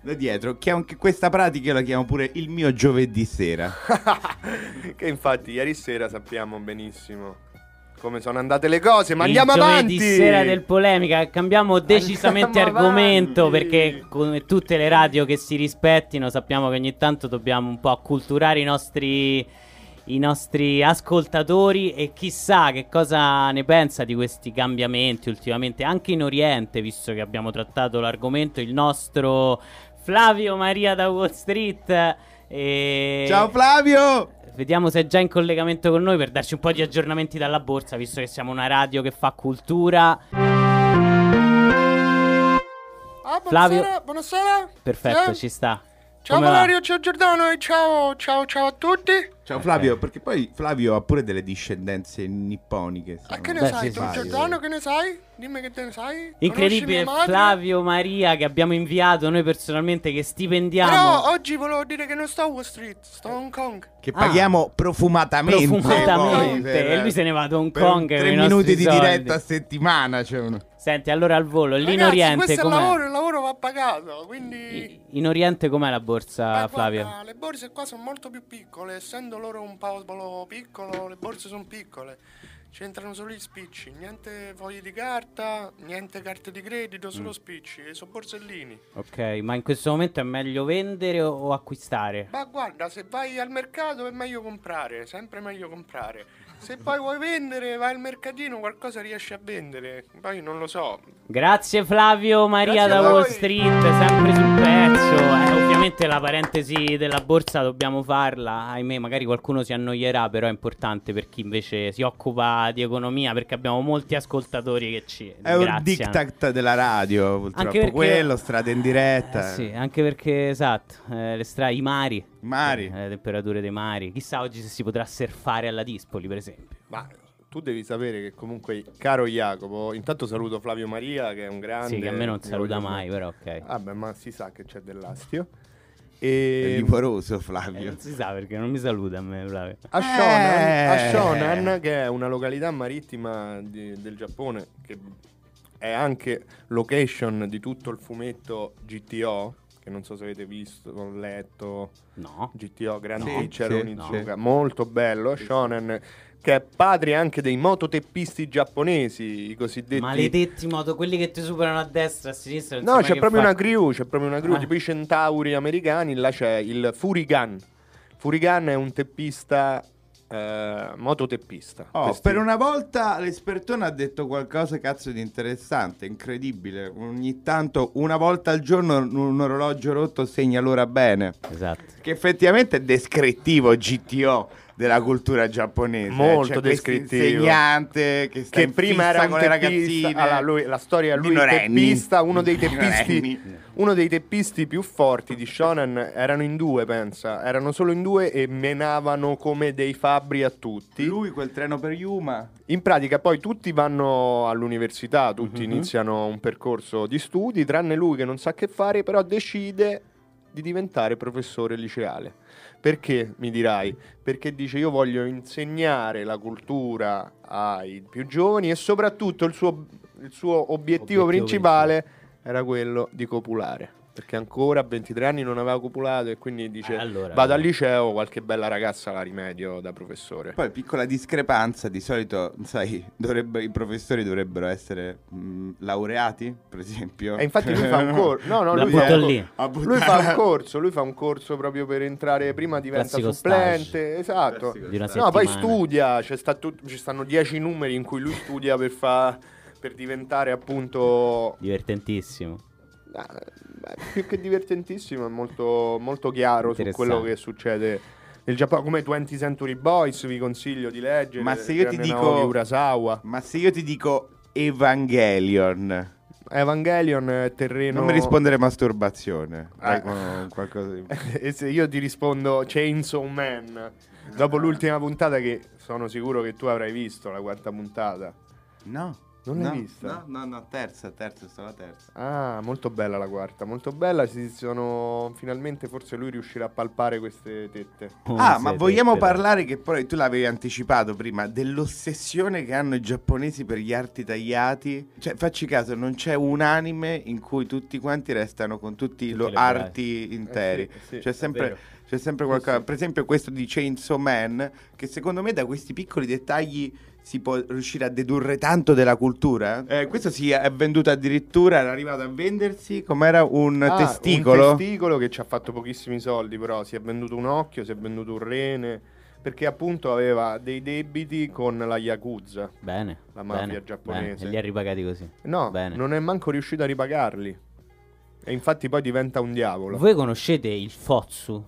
Da dietro, che anche questa pratica io la chiamo pure il mio giovedì sera. che infatti ieri sera sappiamo benissimo come sono andate le cose, ma Il andiamo giovedì avanti! sera del polemica cambiamo decisamente Andiamo argomento avanti. perché come tutte le radio che si rispettino sappiamo che ogni tanto dobbiamo un po' acculturare i nostri i nostri ascoltatori e chissà che cosa ne pensa di questi cambiamenti ultimamente anche in Oriente, visto che abbiamo trattato l'argomento, il nostro Flavio Maria da Wall Street e Ciao Flavio! Vediamo se è già in collegamento con noi per darci un po' di aggiornamenti dalla borsa, visto che siamo una radio che fa cultura. Ah, Flavio. buonasera, buonasera. Perfetto, Sì? ci sta. Ciao Come va? Valerio, ciao Giordano e ciao, ciao, ciao a tutti. Ciao Flavio, perché poi Flavio ha pure delle discendenze nipponiche. Ah, sono- che ne Beh, sai sì, tu sì. Giordano, che ne sai? Dimmi che te ne sai. Incredibile? Flavio Maria che abbiamo inviato noi personalmente che stipendiamo Però oggi volevo dire che non sto a Wall Street, sto a Hong Kong. Che Ah. paghiamo profumatamente. profumatamente poi per- e lui se ne va ad Hong per Kong tre minuti di soldi. diretta a settimana. Cioè uno. Senti, allora al volo, lì in Oriente questo è il com'è? lavoro, il lavoro va pagato, quindi... In Oriente com'è la borsa, Beh, Flavio? guarda, le borse qua sono molto più piccole, essendo loro un popolo piccolo, le borse sono piccole. C'entrano solo gli spicci, niente fogli di carta, niente carte di credito, solo Mm. spicci, e sono borsellini. Ok, ma in questo momento è meglio vendere o, o acquistare? Ma guarda, se vai al mercato è meglio comprare, sempre meglio comprare. Se poi vuoi vendere, vai al mercatino, qualcosa riesci a vendere. Poi non lo so. Grazie Flavio Maria Grazie da Wall. Street, sempre sul pezzo. Eh, ovviamente la parentesi della borsa dobbiamo farla. Ahimè, magari qualcuno si annoierà, però è importante per chi invece si occupa di economia, perché abbiamo molti ascoltatori che ci È un diktat della radio, purtroppo. Anche perché- Quello, strade in diretta. Eh sì, anche perché esatto, eh, le stra- i mari, Mari. eh, le temperature dei mari. Chissà oggi se si potrà surfare alla Dispoli, per esempio. Ma tu devi sapere che comunque, caro Jacopo, intanto saluto Flavio Maria, che è un grande... Sì, che a me non saluta mai, però ok. Vabbè, ma si sa che c'è dell'astio. È E livoroso Eh, Flavio. non si sa perché non mi saluta a me, Flavio. a Shonan, a Eh. Shonan, che è una località marittima di- del Giappone, che è anche location di tutto il fumetto GTO, che non so se avete visto, ho letto... No. GTO Grand Sì, Teacher sì, Onizuka, molto bello, Shonen, che è padre anche dei mototeppisti giapponesi, i cosiddetti... Maledetti moto, quelli che ti superano a destra, a sinistra. No, c'è proprio crew, c'è proprio una crew, Ah. tipo i centauri americani, là c'è il Furigan. Furigan è un teppista, eh, mototeppista. Oh, Questi- per una volta l'espertone ha detto qualcosa cazzo di interessante, incredibile. Ogni tanto, una volta al giorno, un, un orologio rotto segna l'ora bene. Esatto. Che effettivamente è descrittivo GTO. Della cultura giapponese. Molto Cioè, descrittivo. insegnante che che prima era un teppista allora, lui- la storia lui teppista uno dei teppisti uno dei teppisti più forti di Shonen erano in due pensa erano solo in due e menavano come dei fabbri a tutti Lui quel treno per Yuma. in pratica poi tutti vanno all'università tutti Mhm. iniziano un percorso di studi tranne lui che non sa che fare però decide di diventare professore liceale perché mi dirai? Perché dice io voglio insegnare la cultura ai più giovani e soprattutto il suo, il suo obiettivo, Obiettivo principale era quello di copulare. Perché ancora a 23 anni non aveva copulato e quindi dice Eh, allora- vado al liceo, qualche bella ragazza la rimedio da professore. Poi piccola discrepanza, di solito, sai, dovrebbe- i professori dovrebbero essere mh, laureati, per esempio. E infatti lui fa un corso. No, no, lui fa, lì. Lui fa un corso, lui fa un corso proprio per entrare prima diventa Classico supplente, stage. esatto. Classico Di una No, poi studia, c'è sta tut- ci stanno 10 numeri in cui lui studia per, fa- per diventare appunto Divertentissimo. Ah, beh, più che divertentissimo, è molto, molto chiaro su quello che succede nel Giappone. Come 20th Century Boys, vi consiglio di leggere. Ma se io ti dico- Urasawa. Ma se io ti dico Evangelion, Evangelion è terreno. non mi rispondere masturbazione. Qualcosa di... se io ti rispondo Chainsaw Man, dopo l'ultima puntata, che sono sicuro che tu avrai visto, la quarta puntata. No. Non l'hai no, vista? No, no, no, terza, terza, la terza. Ah, molto bella la quarta, molto bella. Si sono finalmente forse lui riuscirà a palpare queste tette. Oh, Ah, ma vogliamo però. parlare che poi tu l'avevi anticipato prima dell'ossessione che hanno i giapponesi per gli arti tagliati? Cioè, facci caso, non c'è un anime in cui tutti quanti restano con tutti i Tutte lo- le arti interi. Eh sì, sì, c'è sempre c'è sempre qualcosa. Per esempio questo di Chainsaw Man, che secondo me da questi piccoli dettagli si può riuscire a dedurre tanto della cultura. Eh, questo si è venduto addirittura, era arrivato a vendersi com'era un Ah, testicolo. Un testicolo che ci ha fatto pochissimi soldi, però si è venduto un occhio, si è venduto un rene. Perché appunto aveva dei debiti con la Yakuza. Bene. La mafia bene, giapponese. bene. E li ha ripagati così. No, Bene. non è manco riuscito a ripagarli. E infatti poi diventa un diavolo. Voi conoscete il Fotsu?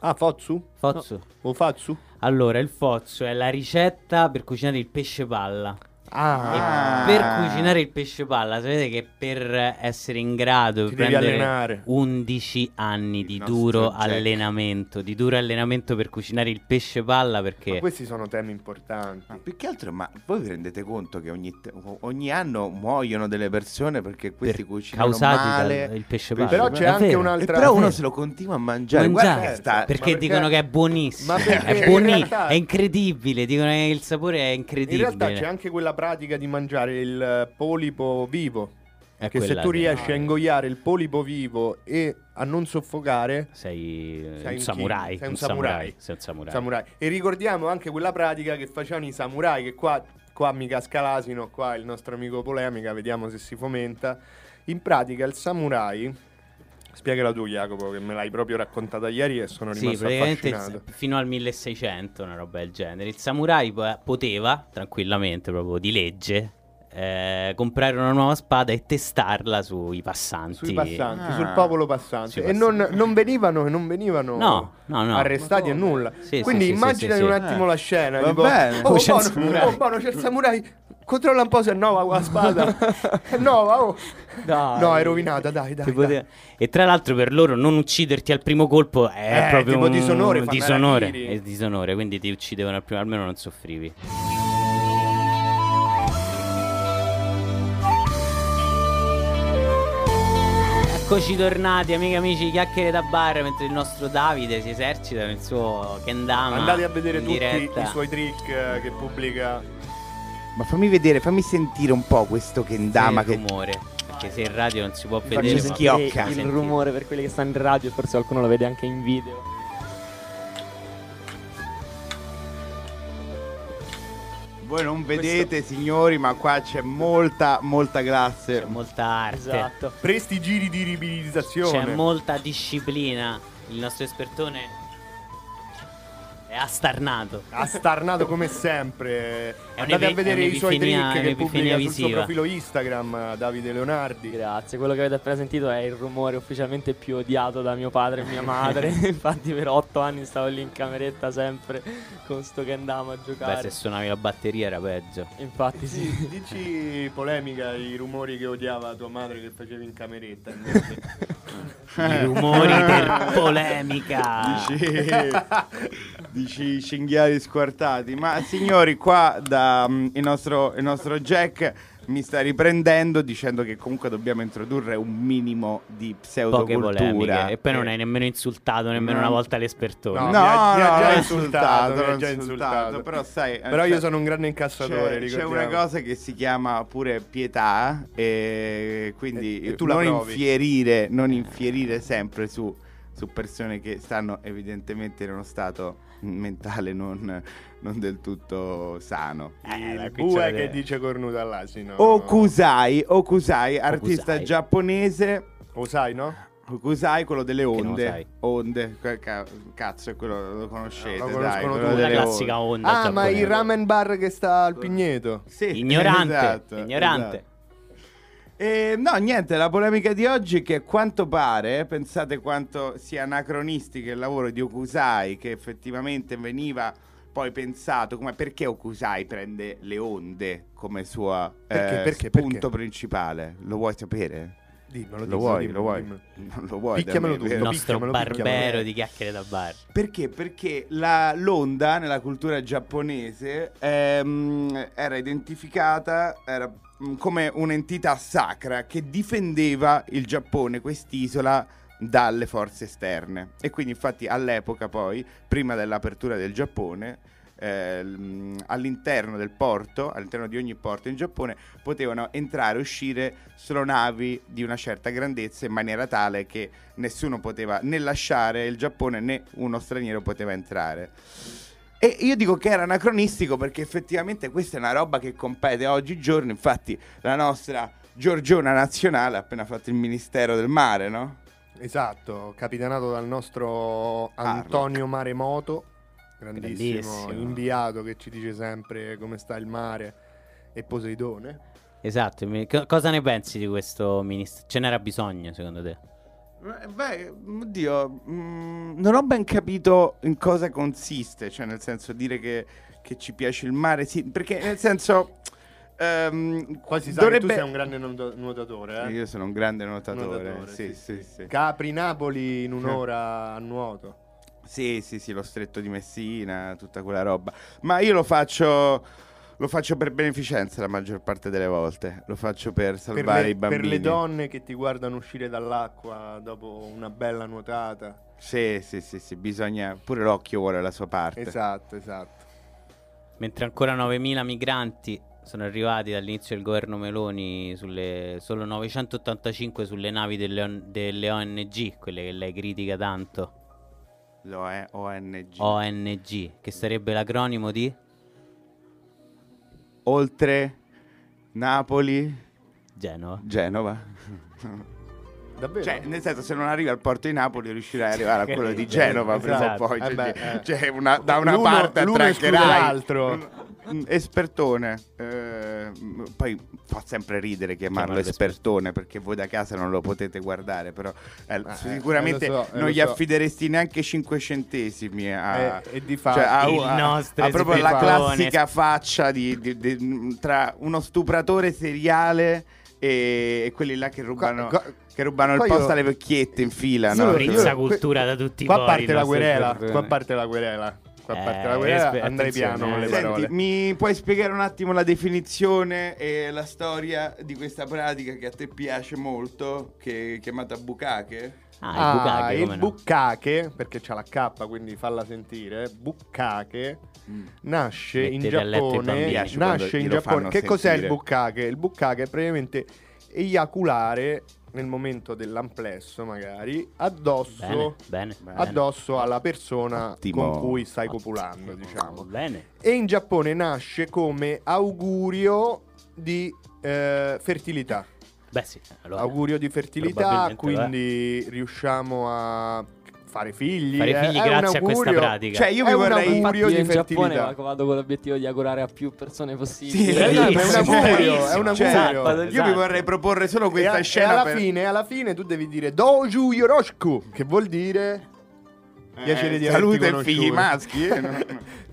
Ah, Fotsu? Fotsu? O Fatsu? Allora, il Fotsu è la ricetta per cucinare il pesce palla. Ah, per cucinare il pesce palla, sapete che per essere in grado Ti di devi prendere allenare. 11 anni di nostro duro Jack. allenamento, di duro allenamento per cucinare il pesce palla Ma perché questi sono temi importanti. Ma più che altro, ma voi vi rendete conto che ogni, te- ogni anno muoiono delle persone perché questi per cucinano causati male? dal il pesce palla. Però c'è anche vero. E un'altra... però uno se lo continua a mangiare. Mangiare, sta- perché ma perché- dicono che è buonissimo. Ma perché è in buonissimo, realtà- è incredibile. Dicono che il sapore è In incredibile. realtà c'è anche quella pratica di mangiare il eh, polipo vivo. È che se tu che- riesci a ingoiare il polipo vivo e a non soffocare, sei, eh, Sei un samurai. sei un un samurai. Sei un samurai. samurai. E ricordiamo anche quella pratica che facevano i samurai, che qua, qua mi casca l'asino, qua il nostro amico polemica, vediamo se si fomenta. In pratica il samurai, spiegala tu Jacopo, che me l'hai proprio raccontata ieri e sono Sì, rimasto praticamente affascinato. fino al 1600, una roba del genere. Il samurai po- poteva tranquillamente, proprio di legge, eh, comprare una nuova spada e testarla sui passanti. Sui passanti, Ah. sul popolo passante. Sui E non, non venivano, non venivano No, no, no. arrestati e nulla. Sì, Quindi sì, sì, immagina sì, sì, un sì. attimo la scena. Va tipo, bene. Oh, il buono, samurai." oh, buono, c'è il samurai. Controlla un po' se è nuova la spada. è nuova, oh. Dai. No, è rovinata, dai, dai. Dai. E tra l'altro per loro non ucciderti al primo colpo è Eh, proprio un disonore, disonore, è disonore, quindi ti uccidevano al primo, almeno non soffrivi. Eccoci tornati, amiche e amici, chiacchiere da bar, mentre il nostro Davide si esercita nel suo kendama. Andate a vedere tutti diretta. i suoi trick eh, che pubblica. Ma fammi vedere, fammi sentire un po' questo kendama il che... rumore, perché se in radio non si può Faccio vedere, schiocca. il rumore per quelli che stanno in radio, forse qualcuno lo vede anche in video. Voi non vedete, signori, ma qua c'è molta, molta classe. c'è molta arte. Esatto. Presti giri di ribilizzazione. C'è molta disciplina. Il nostro espertone è astarnato. Ha starnato come sempre. È Andate a vedere i suoi trick che pubblica sul suo visiva. profilo Instagram, Davide Leonardi. Grazie, quello che avete appena sentito è il rumore ufficialmente più odiato da mio padre e mia madre. Infatti, per otto anni stavo lì in cameretta sempre con sto che andavamo a Beh, giocare. se suonavi la batteria era peggio. Infatti, sì. Dici polemica i rumori che odiava tua madre che facevi in cameretta. invece. I rumori per polemica. Dici, dici cinghiali squartati. Ma signori, qua da, mm, il, nostro, il nostro Jack mi sta riprendendo dicendo che comunque dobbiamo introdurre un minimo di pseudocultura. E poi non Eh, hai nemmeno insultato nemmeno No. una volta l'espertone. No, No, mi ha- mi ha no, già insultato, mi ha già insultato. Però sai, Però eh, io sono un grande incassatore, C'è, c'è una cosa che si chiama pure pietà e quindi E- e tu la non infierire, non infierire sempre su, su persone che stanno evidentemente in uno stato mentale non, non del tutto sano. Eh, Il bue che dice cornuto all'asino. Okusai, Okusai, artista Okusai. giapponese. Okusai, no? Okusai, quello delle onde. sai. Onde, ca- ca- cazzo, è quello lo conoscete, Lo dai, conoscono quello tutti. La classica onde. onda. Ah, ma il ramen bar che sta al Pigneto. Sì, Ignorante. esatto, ignorante. esatto. Eh, no, niente, la polemica di oggi è che a quanto pare, pensate quanto sia anacronistico il lavoro di Okusai, che effettivamente veniva poi pensato come perché Okusai prende le onde come sua eh, punto perché? principale. Lo vuoi sapere? Dimmelo, Lo vuoi, dimmelo, lo vuoi? dimmelo. Non lo vuoi? Picchiamelo me, tu, Il nostro barbero di chiacchiere da bar. Perché? Perché la, l'onda nella cultura giapponese ehm, era identificata era, come un'entità sacra che difendeva il Giappone, quest'isola, dalle forze esterne. E quindi infatti all'epoca poi, prima dell'apertura del Giappone, eh, l- all'interno del porto, all'interno di ogni porto in Giappone, potevano entrare e uscire solo navi di una certa grandezza in maniera tale che nessuno poteva né lasciare il Giappone né uno straniero poteva entrare. E io dico che era anacronistico perché effettivamente questa è una roba che compete oggigiorno, infatti la nostra Giorgiona nazionale ha appena fatto il Ministero del Mare, no? Esatto, capitanato dal nostro Antonio Maremoto, grandissimo, Grandissimo. inviato che ci dice sempre come sta il mare e Poseidone. Esatto. cosa ne pensi di questo ministro? Ce n'era bisogno, secondo te? Eh, Beh, oddio, mm, non ho ben capito in cosa consiste, cioè nel senso dire che, che ci piace il mare, sì, perché nel senso... ehm, Poi si sa che tu dovrebbe- sei un grande nuotatore, eh? Io sono un grande nuotatore, Nuotatore, sì, sì, sì. Capri-Napoli in un'ora a nuoto. Sì, sì, sì, lo stretto di Messina, tutta quella roba. Ma io lo faccio, lo faccio per beneficenza la maggior parte delle volte. Lo faccio per Per salvare le, i bambini. per le donne che ti guardano uscire dall'acqua dopo una bella nuotata. Sì, sì, sì, sì, bisogna... Pure l'occhio vuole la sua parte. Esatto, esatto. Mentre ancora 9.000 migranti sono arrivati dall'inizio del governo Meloni, sulle, solo 985 sulle navi delle, delle ONG, quelle che lei critica tanto. Lo è ONG. ONG, che sarebbe l'acronimo di? Oltre Napoli, Genova. Genova. Davvero? Cioè, nel senso, se non arrivi al porto di Napoli riuscirai ad arrivare a quello di Esatto. Genova prima o Esatto. poi. Cioè, Eh beh, eh. cioè, una- da una L'uno- parte attraccherai l'altro. Mm, Espertone. Eh, poi fa sempre ridere chiamarlo Chiamarlo espertone perché voi da casa non lo potete guardare, però eh, Eh, sicuramente eh, so, eh, non gli so. affideresti neanche 5 centesimi a, Eh, e di cioè, fatto- ha- Il ha- nostro ha proprio la classica faccia di, di- di- tra uno stupratore seriale e, e quelli là che rubano, Qua- qua- che rubano il qua posto io- alle vecchiette in fila. No? io- cultura que- da tutti i Qua parte la espertone. Qua parte la querela. Qua Eh, parte la querela. aspe- Andrei piano con le eh. parole. Senti, mi puoi spiegare un attimo la definizione e la storia di questa pratica che a te piace molto, che è chiamata bucache? Ah, il Ah, bucache, il come no? bucache, perché c'ha la K, quindi falla sentire. Bucache nasce in Mettete a letto i Giappone. Piace quando Nasce in glielo Giappone. fanno Che cos'è il sentire. bucache? Il bucache è praticamente eiaculare nel momento dell'amplesso, magari, addosso, Bene, bene, bene. addosso alla persona Ottimo. con cui stai copulando, diciamo. Bene. E in Giappone nasce come augurio di eh, fertilità. Beh sì, allora. Augurio di fertilità, quindi riusciamo a fare figli. Fare è- figli è un grazie a questa pratica. Cioè, io è vi un vorrei. augurio di in Giappone fertilità. vado con l'obiettivo di augurare a più persone possibili. Sì, Eh, ma è un augurio, è un Cioè, augurio. esatto, Io vi esatto. vorrei proporre solo E, questa e scena alla per... fine, alla fine tu devi dire Doju Yoroshiku, che vuol dire piacere Eh, di averti salute e conosciuto. figli maschi. eh, no, no.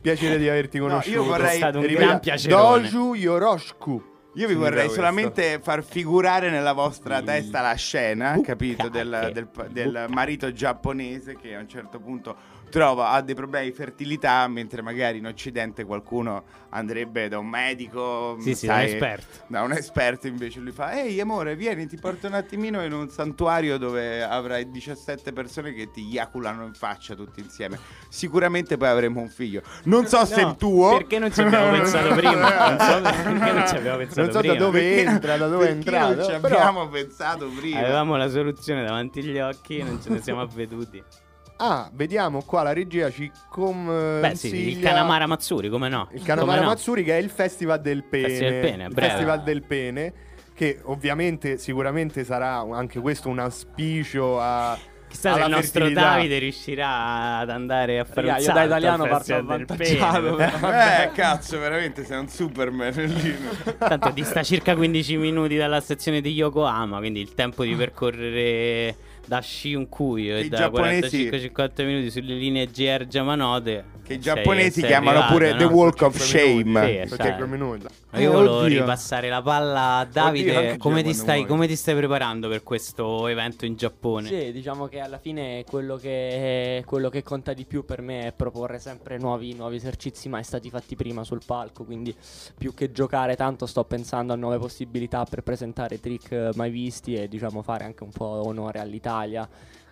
piacere di averti No, io conosciuto. vorrei- È stato un gran piacerone. Doju Yoroshiku. Io vi vorrei questo. solamente far figurare nella vostra testa la scena, capito, del, del, del marito giapponese che a un certo punto trova, ha dei problemi di fertilità, mentre magari in Occidente qualcuno andrebbe da un medico, Sì, sì, sai, un. Da un esperto invece lui fa, ehi amore, vieni, ti porto un attimino in un santuario dove avrai 17 persone che ti iaculano in faccia tutti insieme. Sicuramente poi avremo un figlio. Non so se No, il tuo. Perché non ci abbiamo pensato prima? Non so perché non ci abbiamo pensato Non so prima. da dove Perché- entra, da dove è entrato. Non ci però- abbiamo pensato prima. Avevamo la soluzione davanti agli occhi e non ce ne siamo avveduti. Ah, vediamo qua la regia ci consiglia Beh, sì, il Kanamara Matsuri, come no? Il Kanamara Come no? Matsuri che è il Festival del Pene. Festival del Pene, il breve. Festival del Pene che ovviamente sicuramente sarà anche questo un auspicio a Chissà se il nostro fertilità. Davide riuscirà ad andare a fare Raga, un io salto da italiano al parto Festival del avvantaggiato. Eh, cazzo, veramente sei un Superman lì. Tanto dista circa 15 minuti dalla stazione di Yokohama, quindi il tempo di percorrere da Shiunkuyo e I da giapponesi- 45-50 minuti sulle linee GR Yamanote. Che i sei- giapponesi sei chiamano arrivato, pure no? The Walk of 5 minuti. Shame. Sì, Per esatto. 5 minuti. Io Eh, volevo oddio. ripassare la palla a Davide. anche come, ti stai, come ti stai preparando per questo evento in Giappone? Sì, diciamo che alla fine quello che, quello che conta di più per me è proporre sempre nuovi, nuovi esercizi mai stati fatti prima sul palco. Quindi più che giocare tanto sto pensando a nuove possibilità per presentare trick mai visti e diciamo fare anche un po' onore all'Italia. Italia.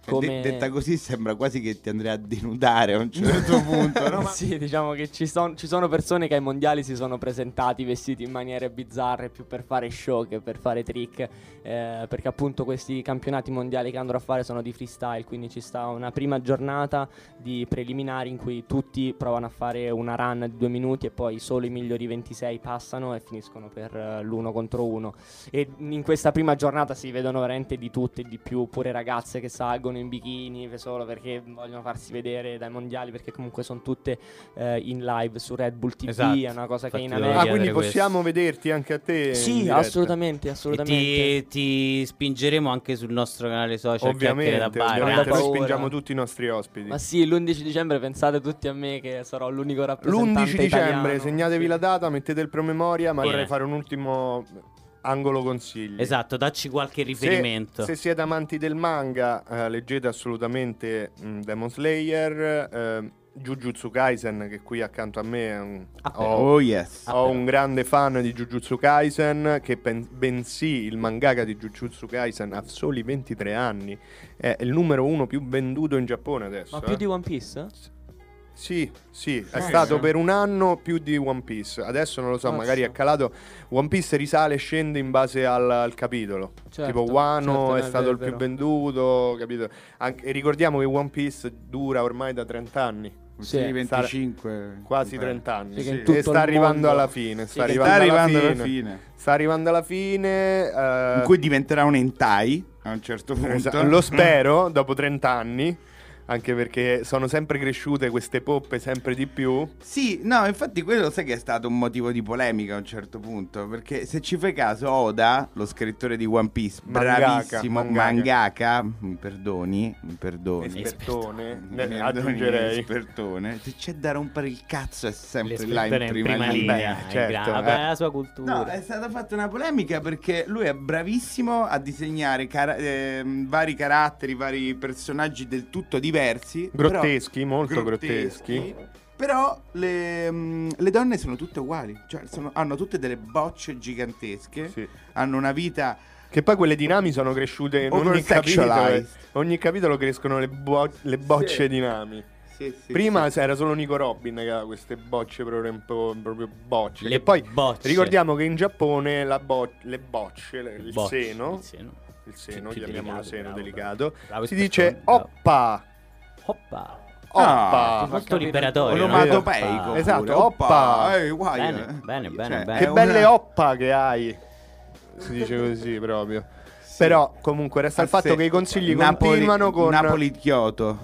Come... De- detta così sembra quasi che ti andrei a denudare a un certo punto. no? Ma- Sì, diciamo che ci, son- ci sono persone che ai mondiali si sono presentati vestiti in maniere bizzarre più per fare show che per fare trick. eh, perché appunto questi campionati mondiali che andrò a fare sono di freestyle. Quindi ci sta una prima giornata di preliminari in cui tutti provano a fare una run di due minuti e poi solo i migliori 26 passano e finiscono per eh, l'uno contro uno. E in questa prima giornata si vedono veramente di tutto e di più, pure ragazze che salgono in bikini solo perché vogliono farsi vedere dai mondiali, perché comunque sono tutte eh, in live su Red Bull TV, Esatto. è una cosa che in Infatti Ah, America... quindi possiamo vederti anche a te? Sì, assolutamente, E assolutamente. ti, ti spingeremo anche sul nostro canale social Ovviamente, da bar. ovviamente. Noi spingiamo tutti i nostri ospiti. Ma sì, l'11 dicembre pensate tutti a me che sarò l'unico rappresentante L'11 dicembre, italiano. segnatevi Sì. la data, mettete il promemoria, ma Bene. vorrei fare un ultimo angolo consigli. Esatto, dacci qualche riferimento. Se, se siete amanti del manga, eh, leggete assolutamente mm, Demon Slayer, eh, Jujutsu Kaisen, che qui accanto a me è un, Ah, ho, Oh yes. Ah, ho però. un grande fan di Jujutsu Kaisen, che pen- bensì il mangaka di Jujutsu Kaisen ha soli 23 anni, è il numero uno più venduto in Giappone adesso. Ma eh. più di One Piece? Sì, sì, è stato sì. per un anno più di One Piece. Adesso non lo so, Mazza. magari è calato. One Piece risale e scende in base al, al capitolo. Certo, tipo Wano certo, è no, stato vero, il più venduto, capito? Anche- e ricordiamo che One Piece dura ormai da 30 anni, Sì, Sì. 25. quasi Beh. 30 anni. Sì, e sta arrivando alla fine. Sta arrivando, Sta arrivando alla, fine. fine. Sta arrivando alla fine. In cui diventerà un hentai a un certo punto. Lo spero, dopo 30 anni. Anche perché sono sempre cresciute queste poppe sempre di più. Sì, no, infatti quello sai che è stato un motivo di polemica a un certo punto, perché se ci fai caso Oda, lo scrittore di One Piece, Mangaka, bravissimo mangaka. mangaka, mi perdoni, mi perdoni. Espertone, Mi ne- perdoni, aggiungerei. espertone. Se c'è da rompere il cazzo è sempre là in prima, linea. Beh, in certo, gran- vabbè, eh. la sua cultura. No, è stata fatta una polemica perché lui è bravissimo a disegnare cara- ehm, vari caratteri, vari personaggi del tutto diversi. Però- Grotteschi, molto grotteschi. Però le, mm, le donne sono tutte uguali, cioè sono- hanno tutte delle bocce gigantesche, Sì. hanno una vita... Che poi quelle di Nami sono cresciute in ogni capitolo. Oversexualized. Ogni capitolo crescono le, bo- le bocce Sì. di Nami. Sì, sì, Prima sì. era solo Nico Robin che aveva queste bocce proprio, un po', proprio bocce. Le e poi bocce. ricordiamo che in Giappone la bo- le bocce, le- il Bocce, seno, il seno. il seno, Più chiamiamolo delicato, seno bravo, delicato, bravo si dice bravo. Oppa. Oppa. Oppa. Molto liberatorio. no? Onomatopeico. Esatto, pure. oppa. eh, guai, Bene, eh. bene, bene, Cioè, bene. Che una- belle oppa che hai. Si dice così proprio. Però comunque resta il Ah, fatto sì. che i consigli Napoli- continuano con Napoli-Kyoto.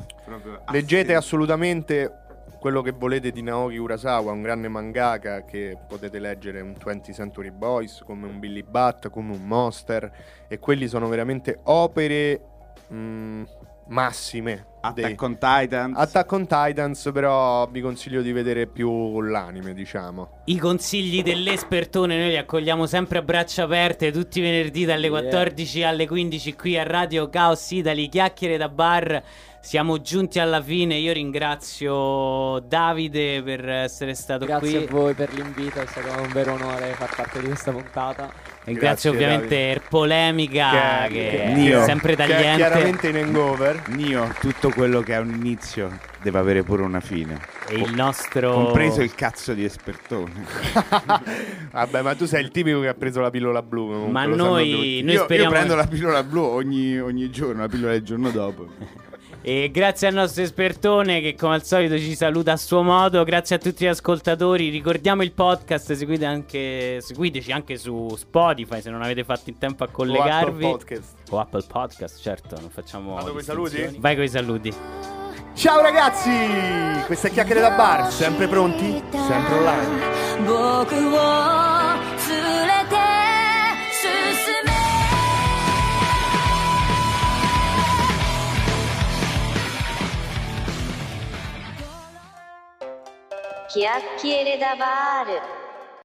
Ah, Leggete sì. assolutamente quello che volete di Naoki Urasawa, un grande mangaka che potete leggere un 20th Century Boys, come un Billy Bat, come un Monster e quelli sono veramente opere mh, massime. Attack on Titan. Attack on Titans, però vi consiglio di vedere più l'anime, diciamo. I consigli dell'espertone noi li accogliamo sempre a braccia aperte tutti i venerdì dalle Yeah. 14 alle 15 qui a Radio Chaos Italy, chiacchiere da bar. Siamo giunti alla fine, io ringrazio Davide per essere stato Grazie qui. a voi per l'invito, è stato un vero onore far parte di questa puntata. Ringrazio Grazie, ovviamente Davide. er polemica che, Che- è Nio. sempre Che è tagliente. chiaramente in hangover. Nio, tutto quello che ha un inizio deve avere pure una fine. E il nostro Compreso il cazzo di espertone. Vabbè, ma tu sei il tipico che ha preso la pillola blu. comunque, Ma noi- noi io, speriamo- io prendo la pillola blu ogni, ogni giorno, la pillola del giorno dopo. E grazie al nostro espertone che come al solito ci saluta a suo modo. Grazie a tutti gli ascoltatori. Ricordiamo il podcast, seguite anche, seguiteci anche su Spotify se non avete fatto in tempo a O collegarvi. Apple Podcast. O Apple Podcast, certo, non facciamo Vado coi distinzioni. saluti? Vai con i saluti. Ciao ragazzi! Queste chiacchiere da bar, sempre pronti, sempre online. キアッキエレダバール。